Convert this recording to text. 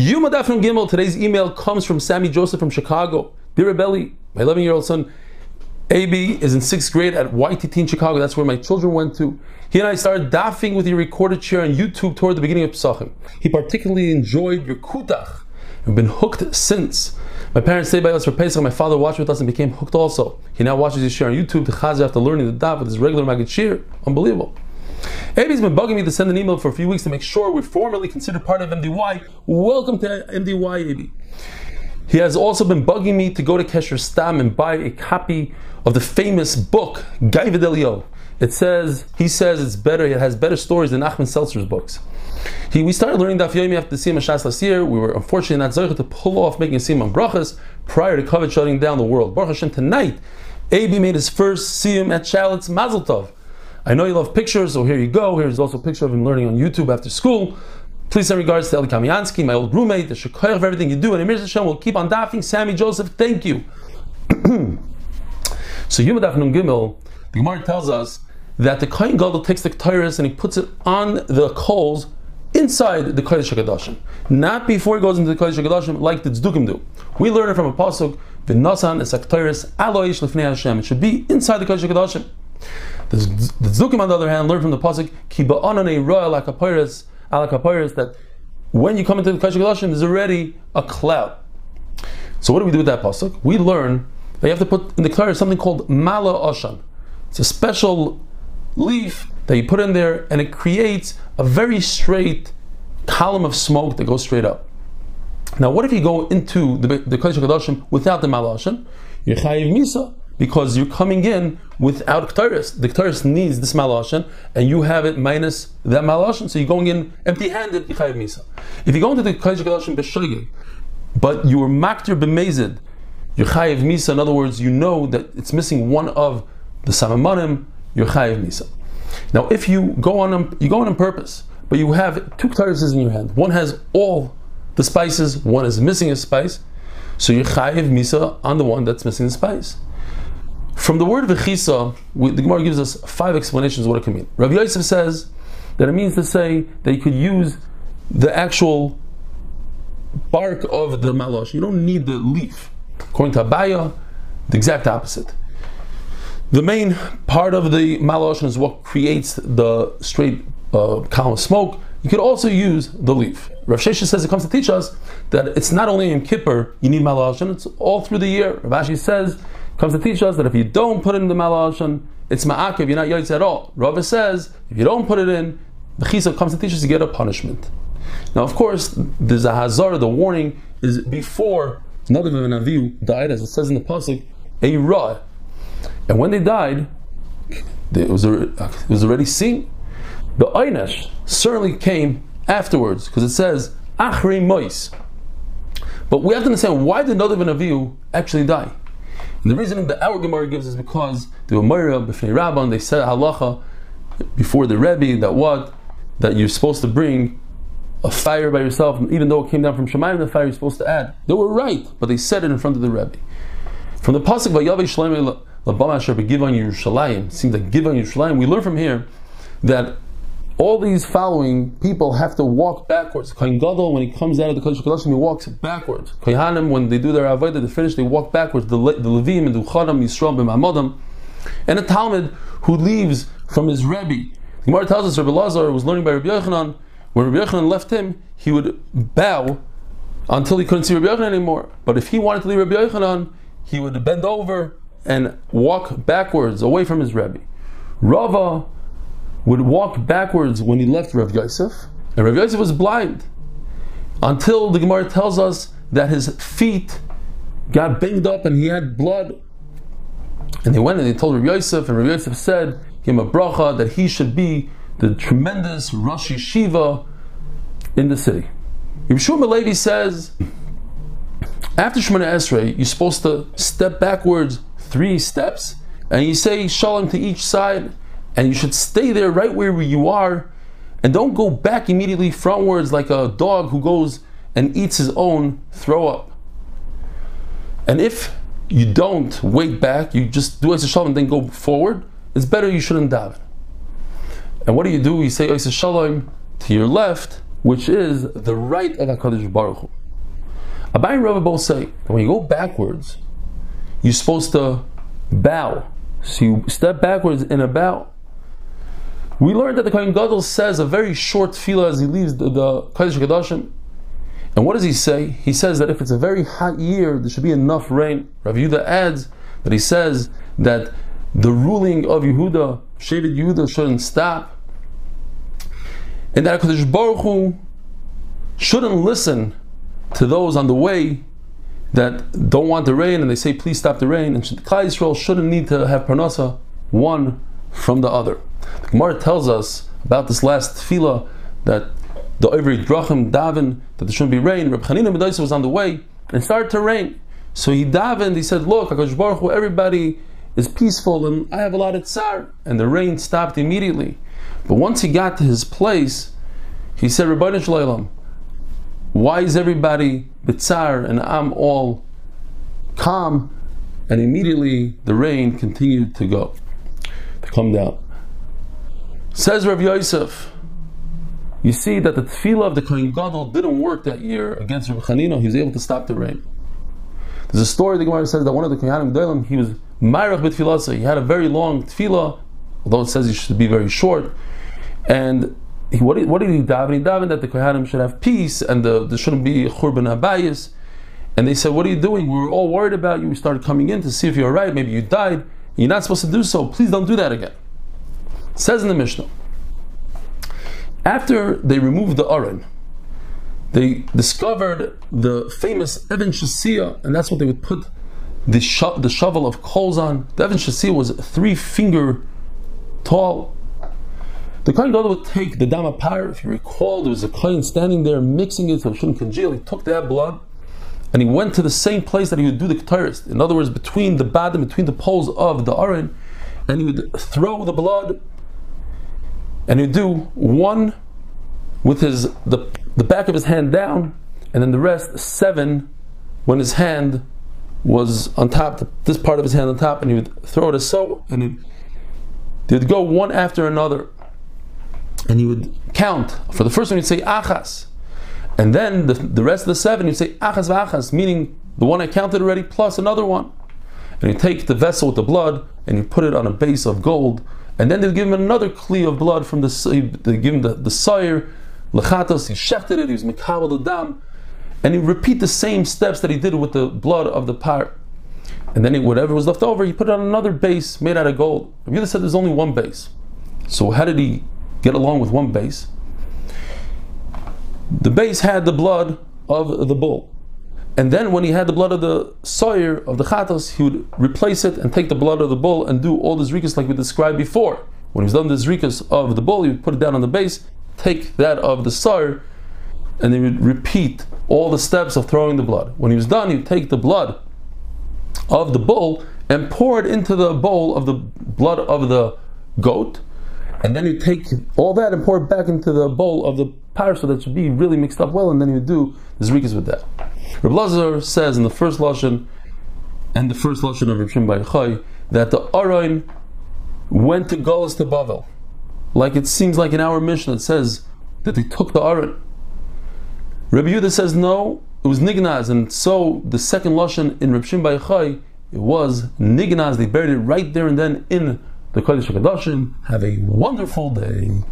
Yoma Daf Nun Gimel, today's email comes from Sammy Joseph from Chicago. Dear Belly, my 11 year old son, AB, is in sixth grade at YTT in Chicago. That's where my children went to. He and I started daffing with your recorded share on YouTube toward the beginning of Pesachim. He particularly enjoyed your kutach. We've been hooked since. My parents stayed by us for Pesach. My father watched with us and became hooked also. He now watches his share on YouTube to Chazir after learning the daf with his regular Maggid shir. Unbelievable. Abby's been bugging me to send an email for a few weeks to make sure we're formally considered part of MDY. Welcome to MDY, Abby. He has also been bugging me to go to Kesher Stam and buy a copy of the famous book, Guy Videlio. It says, he says it's better, it has better stories than Nachman Seltzer's books. He, we started learning Daf Yomi after the Siyam Shas last year. We were unfortunately not Zoich to pull off making a Siyam on Brachas prior to COVID shutting down the world. Baruch Hashem, tonight, AB made his first Siyam at Charlotte's Mazel Tov. I know you love pictures, so here you go. Here's also a picture of him learning on YouTube after school. Please send regards to Eli Kamiansky, my old roommate, the Shekoyer of everything you do. And Emir Hashem will keep on daffing. Sammy Joseph, thank you. so Yom Daf Nun Gimel, the Gemara tells us that the Kohen Gadol takes the Ketores and he puts it on the coals inside the Kodesh HaKadoshim, not before it goes into the Kodesh HaKadoshim like the Tzdukim do. We learn it from a pasuk, V'nasan es Ketores aloish lefnei Hashem. It should be inside the Kodesh HaKadoshim. The, the Tzdukim, on the other hand, learn from the pasuk, Ki ba'anane ro'al akapiris that when you come into the Kodesh HaKadoshim, there's already a cloud. So what do we do with that pasuk? We learn that you have to put in the Ketores something called Ma'aleh Ashan. It's a special leaf that you put in there and it creates a very straight column of smoke that goes straight up. Now, what if you go into the, the Kodesh HaKadoshim without the Malashim? You're Chayiv Misa, because you're coming in without Ktaris. The Ktaris needs this Malashim, and you have it minus that Malashim, so you're going in empty handed, you're. If you go into the HaKadoshim B'Shogeg, but you are Maktir B'Mezid, you're Chayiv Misa, in other words, you know that it's missing one of the Samamanim, you're Chayiv Misa. Now, if you go on um, you go on on purpose, but you have two klarises in your hand. One has all the spices, one is missing a spice. So you're chayiv misa on the one that's missing the spice. From the word v'chisa, the Gemara gives us five explanations what it can mean. Rabbi Yosef says that it means to say that you could use the actual bark of the malosh. You don't need the leaf. According to Abaye, the exact opposite. The main part of the malosh is what creates the straight uh, column of smoke. You could also use the leaf. Rav Shesha says it comes to teach us that it's not only in Kippur you need malashon, it's all through the year. Rav Ashi says comes to teach us that if you don't put in the malashon, it's ma'akev, you're not yotz at all. Rav says if you don't put it in, the chisa comes to teach us to get a punishment. Now, of course, there's a. The warning is before Nadav and Avihu died, as it says in the pasuk, a ra and when they died, it was, it was already seen. The Einesh certainly came afterwards, because it says, Achri Mois. But we have to understand why did Nadav and Avihu actually die? And the reason that our Gemara gives is because the Moira, B'fnei Rabban, they said halacha before the Rebbe that what? That you're supposed to bring a fire by yourself, even though it came down from Shemayim, the fire you're supposed to add. They were right, but they said it in front of the Rebbe. From the pasuk Vayavi Shlomo Labama Asher Begivon Yerushalayim. Seems like Givon Yerushalayim. We learn from here that all these following people have to walk backwards. Kohen Gadol, when he comes out of the Kodesh Kodashim, he walks backwards. Kohanim, when they do their avodah, they finish, they walk backwards. The, the Levim and the Uchanim, Yisrael, B'Mamodim. And a Talmud who leaves from his Rebbe. The Gemara tells us Rabbi Lazar was learning by Rabbi Yochanan. When Rabbi Yochanan left him, he would bow until he couldn't see Rabbi Yochanan anymore. But if he wanted to leave Rabbi Yochanan, he would bend over and walk backwards away from his Rebbe. Rava would walk backwards when he left Rav Yosef, and Rav Yosef was blind until the Gemara tells us that his feet got banged up and he had blood. And they went and they told Rav Yosef, and Rav Yosef said, him a bracha that he should be the tremendous Rosh Yeshiva in the city. Yeshua Levi says, after Shemona Esrei, you're supposed to step backwards three steps, and you say shalom to each side, and you should stay there right where you are, and don't go back immediately frontwards like a dog who goes and eats his own throw up. And if you don't wait back, you just do a shalom and then go forward, it's better you shouldn't daven. And what do you do? You say Oisa Shalom to your left, which is the right of HaKadosh Baruch Hu. Abaye and Rava both say that when you go backwards, you're supposed to bow. So you step backwards in a bow. We learned that the Kohen Gadol says a very short tefillah as he leaves the, the Kodesh Kadashim. And what does he say? He says that if it's a very hot year, there should be enough rain. Rav Yehuda adds that he says that the ruling of Yehuda, Shevet Yehuda, shouldn't stop. And that HaKadosh Baruch Hu shouldn't listen to those on the way that don't want the rain and they say, please stop the rain. And Klal Yisrael shouldn't need to have parnasa one from the other. Gemara tells us about this last tefillah that the Ivri Drachim daven that there shouldn't be rain. Reb Chanina ben Dosa was on the way and started to rain. So he davened, he said, Look, HaKadosh Baruch Hu, everybody is peaceful and I have a lot of tsar. And the rain stopped immediately. But once he got to his place, he said, Rabbi Shalom, why is everybody bitzar and I'm all calm? And immediately the rain continued to go, to come down. Says Rav Yosef, you see that the tefillah of the Kohen Gadol didn't work that year against Rav Chanino. He was able to stop the rain. There's a story the Gemara says that one of the Kohanim Gedolim, he was Ma'arach b'tefillah. He had a very long tefillah, although it says he should be very short. And he, what, did, what did he daven? He davened that the Kohanim should have peace and the, there shouldn't be Churban HaBayis. And they said, What are you doing? We were all worried about you. We started coming in to see if you're alright. Maybe you died. You're not supposed to do so. Please don't do that again. Says in the Mishnah. After they removed the Aron, they discovered the famous Even Shesiya, and that's what they would put the, sho- the shovel of coals on. The Even Shesiya was three finger tall. The Kohen Gadol would take the Dama Par, if you recall, there was a Kohen standing there mixing it so it shouldn't congeal. He took that blood and he went to the same place that he would do the Keteris. In other words, between the Badim, between the poles of the Aron, and he would throw the blood and he'd do one with his the, the back of his hand down, and then the rest seven when his hand was on top, this part of his hand on top, and he would throw it as so, and he'd, they'd go one after another and he would count. For the first one, he'd say achas, and then the, the rest of the seven, he'd say achas v'achas, meaning the one I counted already plus another one. And he'd take the vessel with the blood and he'd put it on a base of gold, and then they'd give him another kli of blood from the eh, they give him the, the sire, lechatos, he shechted it, he was mekabel the dam, and he'd repeat the same steps that he did with the blood of the par. And then he, whatever was left over, he put it on another base made out of gold. Rabbi said there's only one base. So how did he get along with one base. The base had the blood of the bull. And then when he had the blood of the sawyer of the chatos, he would replace it and take the blood of the bull and do all the zrikas like we described before. When he was done the zrikas of the bull, he would put it down on the base, take that of the sawyer, and he would repeat all the steps of throwing the blood. When he was done, he would take the blood of the bull and pour it into the bowl of the blood of the goat, and then you take all that and pour it back into the bowl of the par so that should be really mixed up well, and then you do the zrikas with that. Reb Lazar says in the first lashon and the first lashon of Reb Shimon that the Aron went to Golas to Bavel, like it seems like in our mission it says that they took the Aron. Rabbi Yehuda says no, it was Nignaz, and so the second lashon in Reb Shimon it was Nignaz. They buried it right there and then in the Kodesh HaKadoshim. Have a wonderful day.